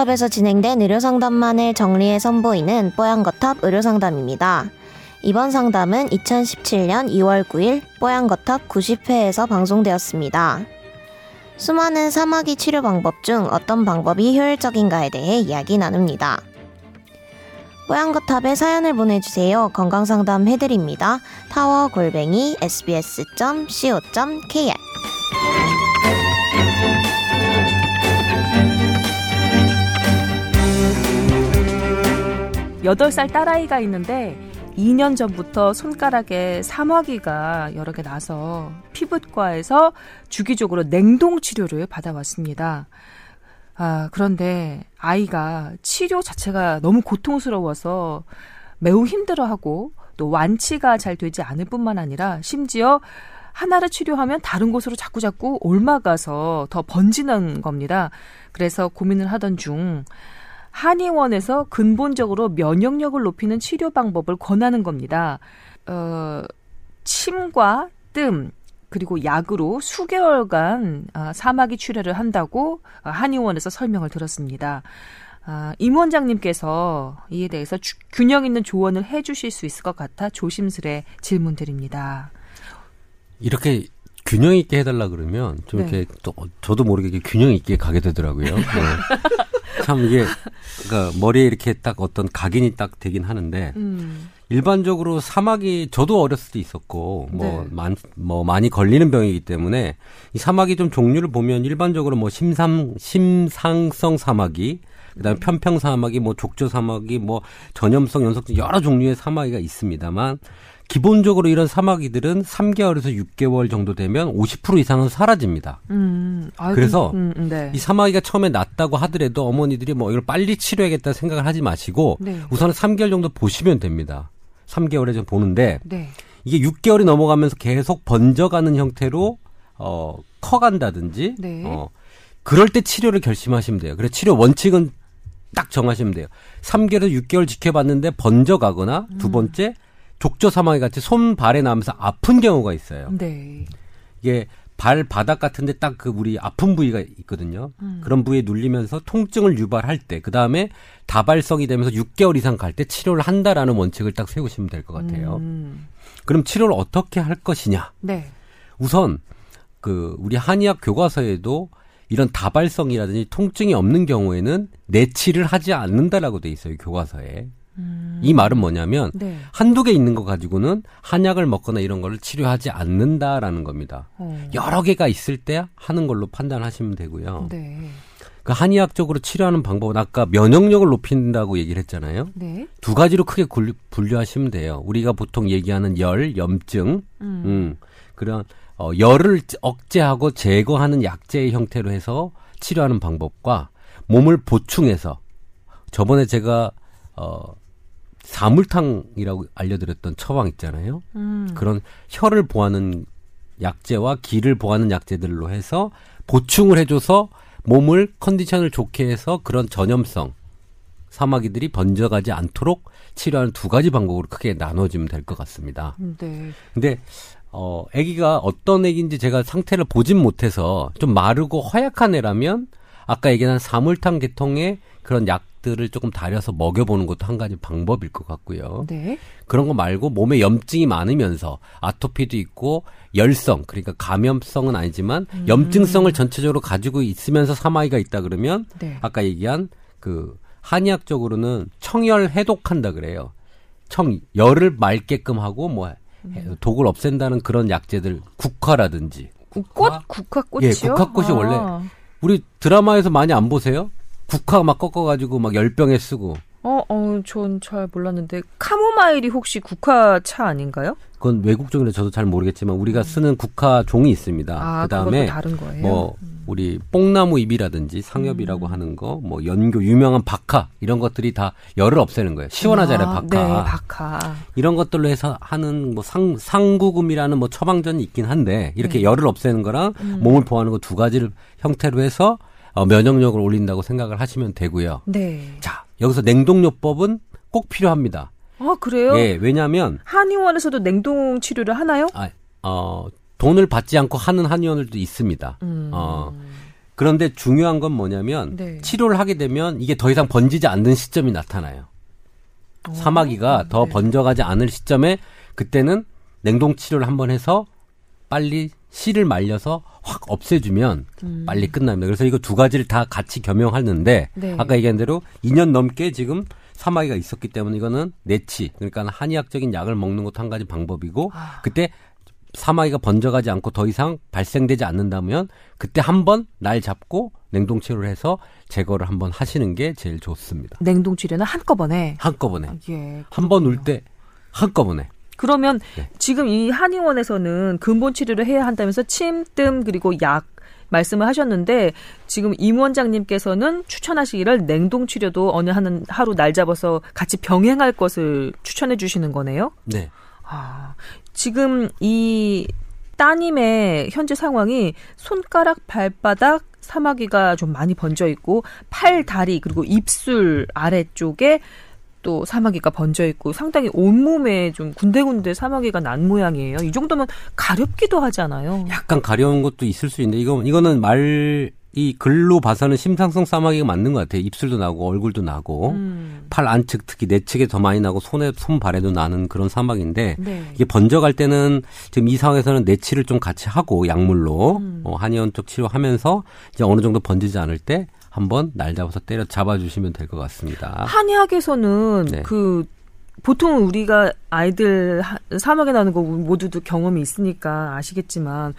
뽀얀거탑에서 진행된 의료상담만을 정리해 선보이는 뽀얀거탑 의료상담입니다. 이번 상담은 2017년 2월 9일 뽀얀거탑 90회에서 방송되었습니다. 수많은 사마귀 치료 방법 중 어떤 방법이 효율적인가에 대해 이야기 나눕니다. 뽀얀거탑에 사연을 보내주세요. 건강상담 해드립니다. 타워 골뱅이 sbs.co.kr 8살 딸아이가 있는데 2년 전부터 손가락에 사마귀가 여러 개 나서 피부과에서 주기적으로 냉동 치료를 받아왔습니다. 아, 그런데 아이가 치료 자체가 너무 고통스러워서 매우 힘들어하고 또 완치가 잘 되지 않을 뿐만 아니라 심지어 하나를 치료하면 다른 곳으로 자꾸자꾸 옮아가서 더 번지는 겁니다. 그래서 고민을 하던 중 한의원에서 근본적으로 면역력을 높이는 치료 방법을 권하는 겁니다. 어, 침과 뜸, 그리고 약으로 수개월간 아, 사마귀 출혈을 한다고 한의원에서 설명을 들었습니다. 아, 임 원장님께서 이에 대해서 주, 균형 있는 조언을 해주실 수 있을 것 같아 조심스레 질문드립니다. 이렇게 균형 있게 해달라 그러면 좀 네. 이렇게 또 저도 모르게 균형 있게 가게 되더라고요. 네. 참 이게 그러니까 머리에 이렇게 딱 어떤 각인이 딱 되긴 하는데 음. 일반적으로 사막이 저도 어렸을 때 있었고 뭐, 네. 많, 뭐 많이 걸리는 병이기 때문에 이 사막이 좀 종류를 보면 일반적으로 뭐 심삼 심상성 사막이 그다음에 네. 편평 사막이 뭐 족저 사막이 뭐 전염성 연속성 여러 종류의 사막이가 있습니다만 기본적으로 이런 사마귀들은 3개월에서 6개월 정도 되면 50% 이상은 사라집니다. 음, 아이고, 그래서 음, 음, 네. 이 사마귀가 처음에 낫다고 하더라도 어머니들이 뭐 이걸 빨리 치료해야겠다 생각을 하지 마시고 네. 우선은 3개월 정도 보시면 됩니다. 3개월에 좀 보는데 네. 이게 6개월이 넘어가면서 계속 번져가는 형태로 어 커간다든지 네. 어 그럴 때 치료를 결심하시면 돼요. 그래서 치료 원칙은 딱 정하시면 돼요. 3개월에서 6개월 지켜봤는데 번져가거나 두 음. 번째 음. 족저 사마귀 같이 손 발에 나면서 아픈 경우가 있어요. 네. 이게 발 바닥 같은데 딱 그 우리 아픈 부위가 있거든요. 음. 그런 부위에 눌리면서 통증을 유발할 때, 그 다음에 다발성이 되면서 6개월 이상 갈 때 치료를 한다라는 원칙을 딱 세우시면 될 것 같아요. 음. 그럼 치료를 어떻게 할 것이냐? 네. 우선 그 우리 한의학 교과서에도 이런 다발성이라든지 통증이 없는 경우에는 내치를 하지 않는다라고 돼 있어요 교과서에. 음. 이 말은 뭐냐면 네. 한두 개 있는 거 가지고는 한약을 먹거나 이런 거를 치료하지 않는다라는 겁니다. 어. 여러 개가 있을 때 하는 걸로 판단하시면 되고요. 네. 그 한의학적으로 치료하는 방법은 아까 면역력을 높인다고 얘기를 했잖아요. 네. 두 가지로 크게 분류하시면 돼요. 우리가 보통 얘기하는 열, 염증, 음, 음 그런 어, 열을 억제하고 제거하는 약제의 형태로 해서 치료하는 방법과 몸을 보충해서 저번에 제가 어 사물탕이라고 알려드렸던 처방 있잖아요. 음. 그런 혀를 보하는 약제와 기를 보하는 약제들로 해서 보충을 해줘서 몸을 컨디션을 좋게 해서 그런 전염성 사마귀들이 번져가지 않도록 치료하는 두 가지 방법으로 크게 나눠지면 될 것 같습니다. 네. 근데 어 아기가 어떤 아기인지 제가 상태를 보진 못해서 좀 마르고 허약한 애라면 아까 얘기한 사물탕 계통의 그런 약들을 조금 다려서 먹여보는 것도 한 가지 방법일 것 같고요. 네. 그런 거 말고 몸에 염증이 많으면서 아토피도 있고 열성 그러니까 감염성은 아니지만 음. 염증성을 전체적으로 가지고 있으면서 사마이가 있다 그러면 네. 아까 얘기한 그 한의학적으로는 청열 해독한다 그래요. 청 열을 맑게끔 하고 뭐 음. 독을 없앤다는 그런 약재들 국화라든지 국화? 국화꽃이요? 예, 국화꽃이 아. 원래 우리 드라마에서 많이 안 보세요? 국화 막 꺾어가지고 막 열병에 쓰고. 어, 어, 전 잘 몰랐는데 카모마일이 혹시 국화차 아닌가요? 그건 외국적이라 저도 잘 모르겠지만 우리가 쓰는 국화 종이 있습니다. 아, 그다음에 다른 거예요? 뭐 음. 우리 뽕나무 잎이라든지 상엽이라고 음. 하는 거, 뭐 연교 유명한 박하 이런 것들이 다 열을 없애는 거예요. 시원하잖아요, 아, 박하. 네, 박하. 이런 것들로 해서 하는 뭐 상, 상구금이라는 뭐 처방전이 있긴 한데 이렇게 네. 열을 없애는 거랑 음. 몸을 보호하는 거 두 가지를 형태로 해서 어, 면역력을 올린다고 생각을 하시면 되고요. 네. 자, 여기서 냉동요법은 꼭 필요합니다. 아, 그래요? 예, 왜냐면 한의원에서도 냉동 치료를 하나요? 아, 어, 돈을 받지 않고 하는 한의원들도 있습니다. 음. 어, 그런데 중요한 건 뭐냐면 네. 치료를 하게 되면 이게 더 이상 번지지 않는 시점이 나타나요. 어. 사마귀가 더 네. 번져가지 않을 시점에 그때는 냉동 치료를 한번 해서 빨리 씨를 말려서 확 없애주면 음. 빨리 끝납니다. 그래서 이거 두 가지를 다 같이 겸용하는데 네. 아까 얘기한 대로 2년 넘게 지금 사마귀가 있었기 때문에 이거는 내치 그러니까 한의학적인 약을 먹는 것도 한 가지 방법이고 아. 그때 사마귀가 번져가지 않고 더 이상 발생되지 않는다면 그때 한 번 날 잡고 냉동 치료를 해서 제거를 한번 하시는 게 제일 좋습니다. 냉동 치료는 한꺼번에. 한꺼번에 예. 한 번 울 때 한꺼번에 그러면 네. 지금 이 한의원에서는 근본 치료를 해야 한다면서 침뜸 그리고 약 말씀을 하셨는데 지금 임 원장님께서는 추천하시기를 냉동 치료도 어느 한 하루 날 잡아서 같이 병행할 것을 추천해 주시는 거네요. 네. 아, 지금 이 따님의 현재 상황이 손가락, 발바닥, 사마귀가 좀 많이 번져 있고 팔, 다리 그리고 입술 아래쪽에 또 사마귀가 번져 있고 상당히 온몸에 좀 군데군데 사마귀가 난 모양이에요. 이 정도면 가렵기도 하잖아요. 약간 가려운 것도 있을 수 있는데 이거 이거는 말 이 글로 봐서는 심상성 사마귀가 맞는 것 같아요. 입술도 나고 얼굴도 나고 음, 팔 안측 특히 내측에 더 많이 나고 손에 손발에도 나는 그런 사마귀인데 네. 이게 번져갈 때는 지금 이 상황에서는 내치를 좀 같이 하고 약물로 음. 어, 한의원 쪽 치료하면서 이제 어느 정도 번지지 않을 때 한번 날 잡아서 때려 잡아주시면 될 것 같습니다. 한의학에서는 네. 그 보통 우리가 아이들 하- 사막에 나는 거 모두도 경험이 있으니까 아시겠지만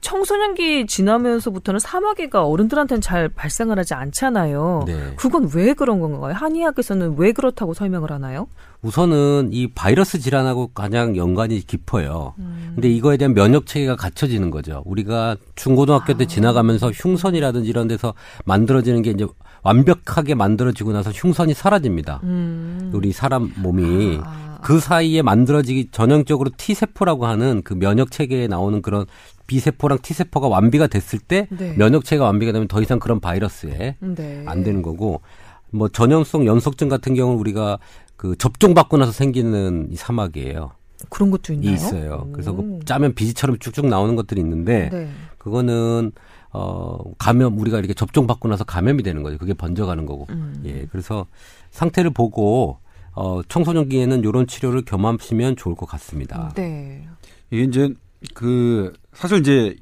청소년기 지나면서부터는 사마귀가 어른들한테는 잘 발생을 하지 않잖아요. 네. 그건 왜 그런 건가요? 한의학에서는 왜 그렇다고 설명을 하나요? 우선은 이 바이러스 질환하고 가장 연관이 깊어요. 음. 근데 이거에 대한 면역 체계가 갖춰지는 거죠. 우리가 중고등학교 때 지나가면서 흉선이라든지 이런 데서 만들어지는 게 이제 완벽하게 만들어지고 나서 흉선이 사라집니다. 음. 우리 사람 몸이 아. 그 사이에 만들어지기 전형적으로 T 세포라고 하는 그 면역 체계에 나오는 그런 B 세포랑 T 세포가 완비가 됐을 때 네. 면역 체계가 완비가 되면 더 이상 그런 바이러스에 네. 안 되는 거고 뭐 전염성 연속증 같은 경우는 우리가 그 접종 받고 나서 생기는 이 사막이에요. 그런 것도 이 있나요? 있어요. 그래서 그 오. 짜면 비지처럼 쭉쭉 나오는 것들이 있는데 네. 그거는 어 감염 우리가 이렇게 접종 받고 나서 감염이 되는 거죠. 그게 번져가는 거고. 음. 예. 그래서 상태를 보고 어 청소년기에는 이런 치료를 겸하시면 좋을 것 같습니다. 네. 이게 이제 그 사실 이제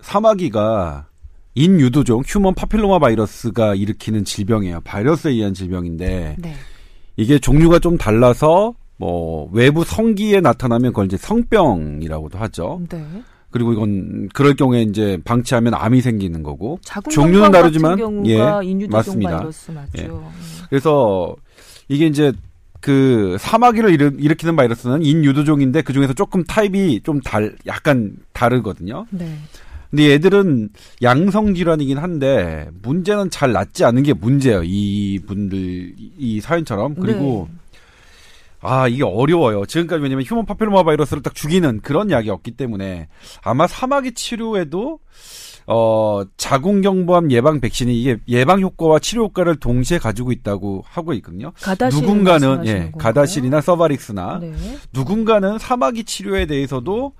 사마귀가 인유두종 human papilloma 바이러스가 일으키는 질병이에요. 바이러스에 의한 질병인데 네. 이게 종류가 좀 달라서 뭐 외부 성기에 나타나면 그걸 이제 성병이라고도 하죠. 네. 그리고 이건 그럴 경우에 이제 방치하면 암이 생기는 거고. 종류는 다르지만, 예, 맞습니다. 바이러스 맞죠. 예. 음. 그래서 이게 이제 그 사마귀를 일으, 일으키는 바이러스는 인유두종인데 그 중에서 조금 타입이 좀 달, 약간 다르거든요. 네. 근데 얘들은 양성 질환이긴 한데 문제는 잘 낫지 않은 게 문제예요. 이 분들 이 사연처럼 그리고 네. 아 이게 어려워요. 지금까지 왜냐면 휴먼 파필로마 바이러스를 딱 죽이는 그런 약이 없기 때문에 아마 사마귀 치료에도 어 자궁경부암 예방 백신이 이게 예방 효과와 치료 효과를 동시에 가지고 있다고 하고 있거든요. 가다실 누군가는 예 건가요? 가다실이나 서바릭스나 네. 누군가는 사마귀 치료에 대해서도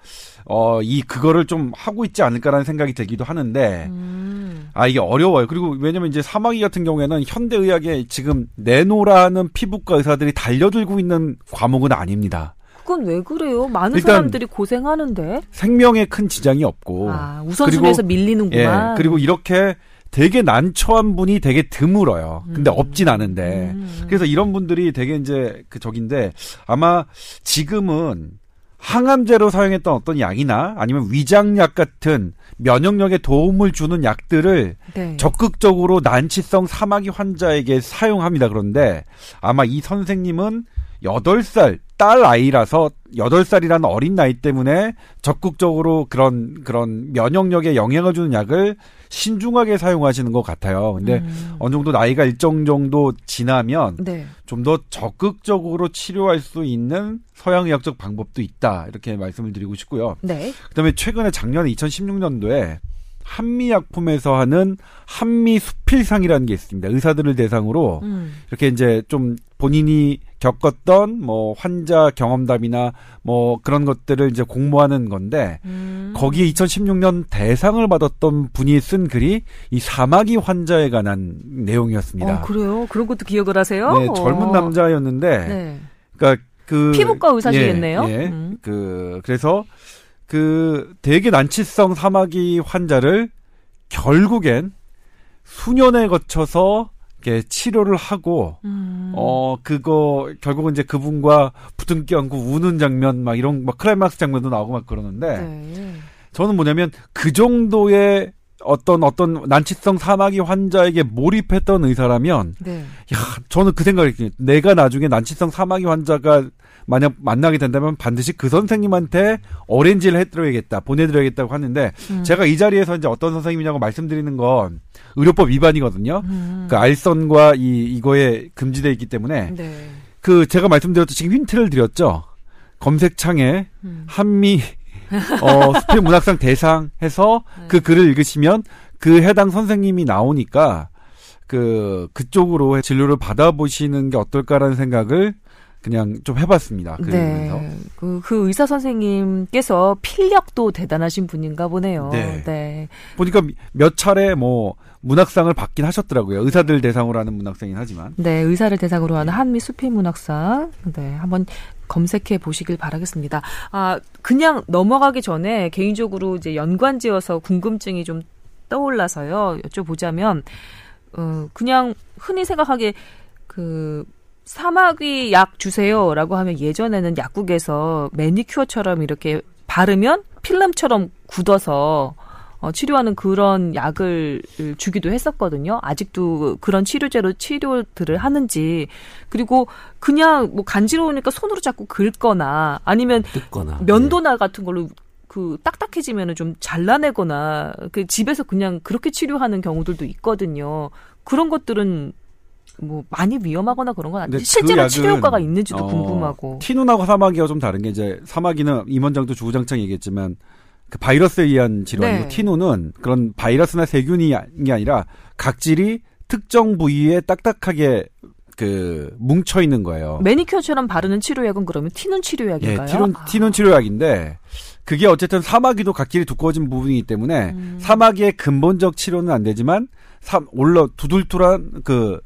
어 이 그거를 좀 하고 있지 않을까라는 생각이 들기도 하는데 음. 아 이게 어려워요. 그리고 왜냐면 이제 사마귀 같은 경우에는 현대 의학에 지금 내노라는 피부과 의사들이 달려들고 있는 과목은 아닙니다. 그건 왜 그래요? 많은 사람들이 고생하는데. 생명에 큰 지장이 없고 아, 우선순위에서 밀리는구만. 예 그리고 이렇게 되게 난처한 분이 되게 드물어요. 근데 음. 없진 않은데 음. 그래서 이런 분들이 되게 이제 그 적인데 아마 지금은 항암제로 사용했던 어떤 약이나 아니면 위장약 같은 면역력에 도움을 주는 약들을 네. 적극적으로 난치성 사마귀 환자에게 사용합니다. 그런데 아마 이 선생님은 8살 딸 아이라서 8살이라는 어린 나이 때문에 적극적으로 그런 그런 면역력에 영향을 주는 약을 신중하게 사용하시는 것 같아요. 근데 음. 어느 정도 나이가 일정 정도 지나면 네. 좀더 적극적으로 치료할 수 있는 서양의학적 방법도 있다. 이렇게 말씀을 드리고 싶고요. 네. 그다음에 최근에 작년에 2016년도에 한미약품에서 하는 한미 수필상이라는 게 있습니다. 의사들을 대상으로 음. 이렇게 이제 좀 본인이 겪었던 뭐 환자 경험담이나 뭐 그런 것들을 이제 공모하는 건데 음. 거기에 2016년 대상을 받았던 분이 쓴 글이 이 사마귀 환자에 관한 내용이었습니다. 어, 그래요? 그런 것도 기억을 하세요? 네, 젊은 어. 남자였는데 네. 그러니까 그 피부과 의사시겠네요. 예, 예. 음. 그 그래서 그 되게 난치성 사마귀 환자를 결국엔 수년에 거쳐서 이렇게 치료를 하고 음. 어 그거 결국은 이제 그분과 부둥켜 안고 우는 장면 막 이런 막 클라이막스 장면도 나오고 막 그러는데 네. 저는 뭐냐면 그 정도의 어떤 어떤 난치성 사마귀 환자에게 몰입했던 의사라면 네. 야 저는 그 생각을 했거든요. 내가 나중에 난치성 사마귀 환자가 만약 만나게 된다면 반드시 그 선생님한테 어렌지를 해드려야겠다 보내드려야겠다고 하는데 음. 제가 이 자리에서 이제 어떤 선생님이냐고 말씀드리는 건 의료법 위반이거든요. 음. 그 알선과 이 이거에 금지돼 있기 때문에 네. 그 제가 말씀드렸던 지금 힌트를 드렸죠. 검색창에 음. 한미 어 수필 문학상 대상 해서 네. 그 글을 읽으시면 그 해당 선생님이 나오니까 그 그쪽으로 진료를 받아보시는 게 어떨까라는 생각을 그냥 좀 해봤습니다. 그 읽으면서. 네. 그, 그 의사 선생님께서 필력도 대단하신 분인가 보네요. 네. 네. 보니까 몇 차례 뭐 문학상을 받긴 하셨더라고요. 의사들 대상으로 하는 문학상이긴 하지만. 네, 의사를 대상으로 하는 한미 수필 문학상. 네, 한번 검색해 보시길 바라겠습니다. 아, 그냥 넘어가기 전에 개인적으로 이제 연관지어서 궁금증이 좀 떠올라서요. 여쭤보자면, 어, 그냥 흔히 생각하기에 그, 사마귀 약 주세요라고 하면 예전에는 약국에서 매니큐어처럼 이렇게 바르면 필름처럼 굳어서 어, 치료하는 그런 약을 주기도 했었거든요. 아직도 그런 치료제로 치료들을 하는지 그리고 그냥 뭐 간지러우니까 손으로 자꾸 긁거나 아니면 뜯거나 면도날 같은 걸로 그 딱딱해지면은 좀 잘라내거나 그 집에서 그냥 그렇게 치료하는 경우들도 있거든요. 그런 것들은 뭐 많이 위험하거나 그런 건 아닌데 실제로 그 치료 효과가 있는지도 어, 궁금하고. 티눈하고 사마귀가 좀 다른 게 이제 사마귀는 임원장도 주구장창 얘기했지만 그 바이러스에 의한 질환이고 네. 티눈은 그런 바이러스나 세균이 게 아니라 각질이 특정 부위에 딱딱하게 그 뭉쳐 있는 거예요. 매니큐어처럼 바르는 치료약은 그러면 티눈 예, 치료약인가요? 티눈 아. 티눈 치료약인데 그게 어쨌든 사마귀도 각질이 두꺼워진 부분이기 때문에 음. 사마귀의 근본적 치료는 안 되지만 삼 올라 두들투란 그,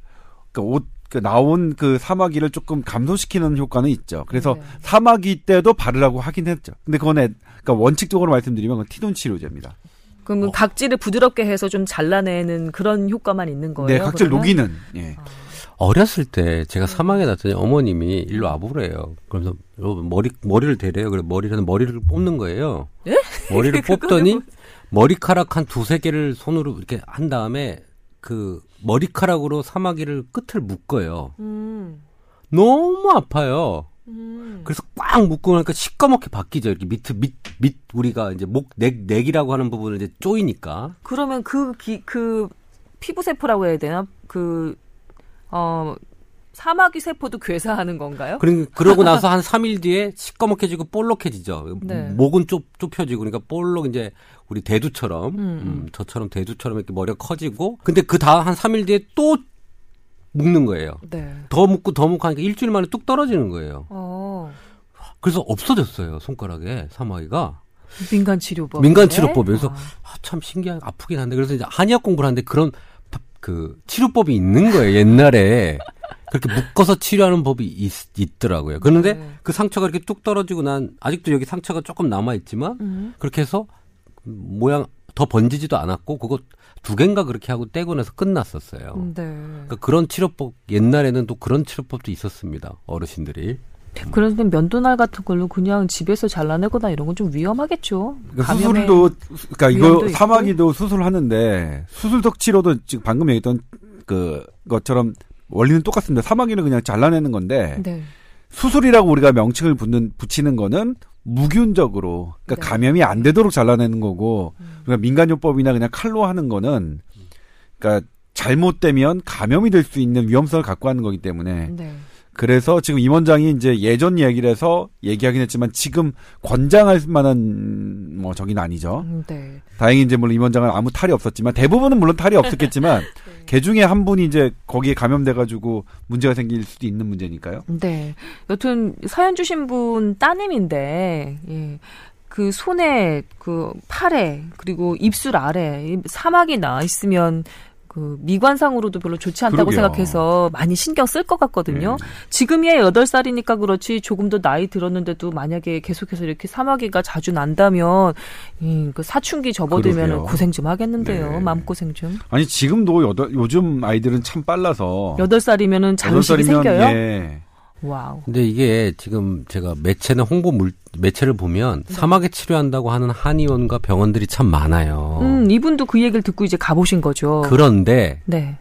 그 옷, 그 나온 그 사마귀를 조금 감소시키는 효과는 있죠. 그래서 네. 사마귀 때도 바르라고 하긴 했죠. 근데 그건 애- 그러니까 원칙적으로 말씀드리면 그건 티눈 치료제입니다. 그러면 각질을 부드럽게 해서 좀 잘라내는 그런 효과만 있는 거예요? 네, 각질 그러면? 녹이는. 예. 어렸을 때 제가 사망에 났더니 어머님이 일로 와보래요. 그러면서 여러분 머리 머리를 대래요. 그래 머리를 머리를 뽑는 거예요. 예? 머리를 뽑더니 뭐- 머리카락 한 두세 개를 손으로 이렇게 한 다음에 그 머리카락으로 사마귀를 끝을 묶어요. 음, 너무 아파요. 음. 그래서 꽉 묶고 나니까 시꺼멓게 바뀌죠. 이렇게 밑, 밑, 밑, 우리가 이제 목, 넥, 넥이라고 하는 부분을 이제 쪼이니까. 그러면 그, 기, 그, 피부세포라고 해야 되나? 그, 어, 사마귀 세포도 괴사하는 건가요? 그러, 그러고 나서 한 3일 뒤에 시꺼멓게 지고 볼록해지죠. 네. 목은 좁, 좁혀지고, 그러니까 볼록 이제 우리 대두처럼, 음, 음, 저처럼 대두처럼 이렇게 머리가 커지고, 근데 그 다음 한 3일 뒤에 또 묶는 거예요. 네. 더 묶고 더 묶고 하니까 일주일 만에 뚝 떨어지는 거예요. 어, 그래서 없어졌어요, 손가락에, 사마귀가. 민간 치료법. 민간 치료법에서 아. 아, 참 신기한 아프긴 한데 그래서 이제 한의학 공부를 하는데 그런 파- 그 치료법이 있는 거예요 옛날에 그렇게 묶어서 치료하는 법이 있, 더라고요 그런데 네. 그 상처가 이렇게 뚝 떨어지고 난 아직도 여기 상처가 조금 남아 있지만 음. 그렇게 해서 모양 더 번지지도 않았고 그거 두 개인가 그렇게 하고 떼고 나서 끝났었어요. 네. 그러니까 그런 치료법 옛날에는 또 그런 치료법도 있었습니다 어르신들이. 그런데 면도날 같은 걸로 그냥 집에서 잘라내거나 이런 건 좀 위험하겠죠. 그러니까 수술도 그러니까 이거. 사마귀도 수술하는데 수술적 치료도 지금 방금 얘기했던 그 것처럼 원리는 똑같습니다. 사마귀는 그냥 잘라내는 건데 네. 수술이라고 우리가 명칭을 붙는 붙이는 거는 무균적으로 그러니까 네. 감염이 안 되도록 잘라내는 거고 그러니까 민간요법이나 그냥 칼로 하는 거는 그러니까 잘못되면 감염이 될 수 있는 위험성을 갖고 하는 거기 때문에 네. 그래서 지금 임 원장이 이제 예전 얘기를 해서 얘기하긴 했지만 지금 권장할 만한 뭐 저기는 아니죠. 음, 네. 다행히 이제 물론 임 원장은 아무 탈이 없었지만 대부분은 물론 탈이 없었겠지만 개 중에 한 분이 이제 거기에 감염돼 가지고 문제가 생길 수도 있는 문제니까요. 네. 여튼 사연 주신 분 따님인데 예. 그 손에 그 팔에 그리고 입술 아래 이 사막이 나 있으면 그 미관상으로도 별로 좋지 않다고 그러게요. 생각해서 많이 신경 쓸 것 같거든요. 네. 지금이야 여덟 살이니까 그렇지 조금 더 나이 들었는데도 만약에 계속해서 이렇게 사마귀가 자주 난다면 음, 그 사춘기 접어들면. 고생 좀 하겠는데요. 네. 마음고생 좀. 아니 지금도 여덟, 요즘 아이들은 참 빨라서 여덟 살이면은 살이면, 생겨요? 예. wow. 근데 이게 지금 제가 매체나 홍보 물 매체를 보면 사마귀 치료한다고 하는 한의원과 병원들이 참 많아요. 음, 이분도 그 얘기를 듣고 이제 가보신 거죠. 그런데 네.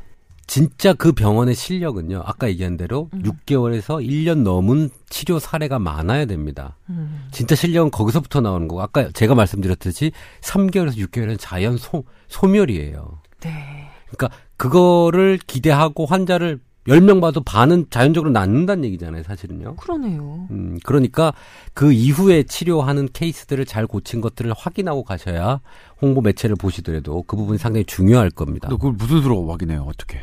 진짜 그 병원의 실력은요. 아까 얘기한 대로 음. 6개월에서 1년 넘은 치료 사례가 많아야 됩니다. 음. 진짜 실력은 거기서부터 나오는 거고 아까 제가 말씀드렸듯이 3개월에서 6개월은 자연 소, 소멸이에요. 네. 그러니까 그거를 기대하고 환자를 10명 봐도 반은 자연적으로 낫는다는 얘기잖아요, 사실은요. 그러네요. 음, 그러니까 그 이후에 치료하는 케이스들을 잘 고친 것들을 확인하고 가셔야 홍보 매체를 보시더라도 그 부분이 상당히 중요할 겁니다. 너 그걸 무슨 수로 확인해요? 어떻게?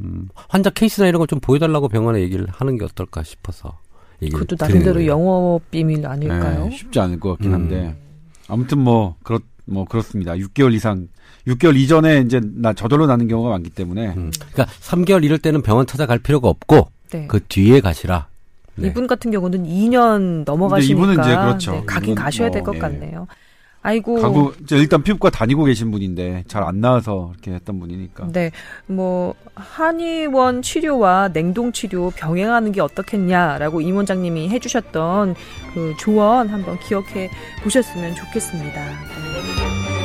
음, 환자 케이스나 이런 걸 좀 보여달라고 병원에 얘기를 하는 게 어떨까 싶어서. 얘기를 그것도 나름대로. 영업 비밀 아닐까요? 예, 쉽지 않을 것 같긴 음. 한데 아무튼 뭐 그렇 뭐 그렇습니다. 6개월 이상 6개월 이전에 이제 나 저절로 나는 경우가 많기 때문에 음, 그러니까 3개월 이럴 때는 병원 찾아갈 필요가 없고 네. 그 뒤에 가시라. 네. 이분 같은 경우는 2년 넘어가시니까 이분은 이제 그렇죠. 네, 가긴 이분 가셔야 뭐, 될것 예. 같네요. 아이고. 이제 일단 피부과 다니고 계신 분인데 잘 안 나와서 이렇게 했던 분이니까. 네, 뭐 한의원 치료와 냉동 치료 병행하는 게 어떻겠냐라고 임 원장님이 해주셨던 그 조언 한번 기억해 보셨으면 좋겠습니다.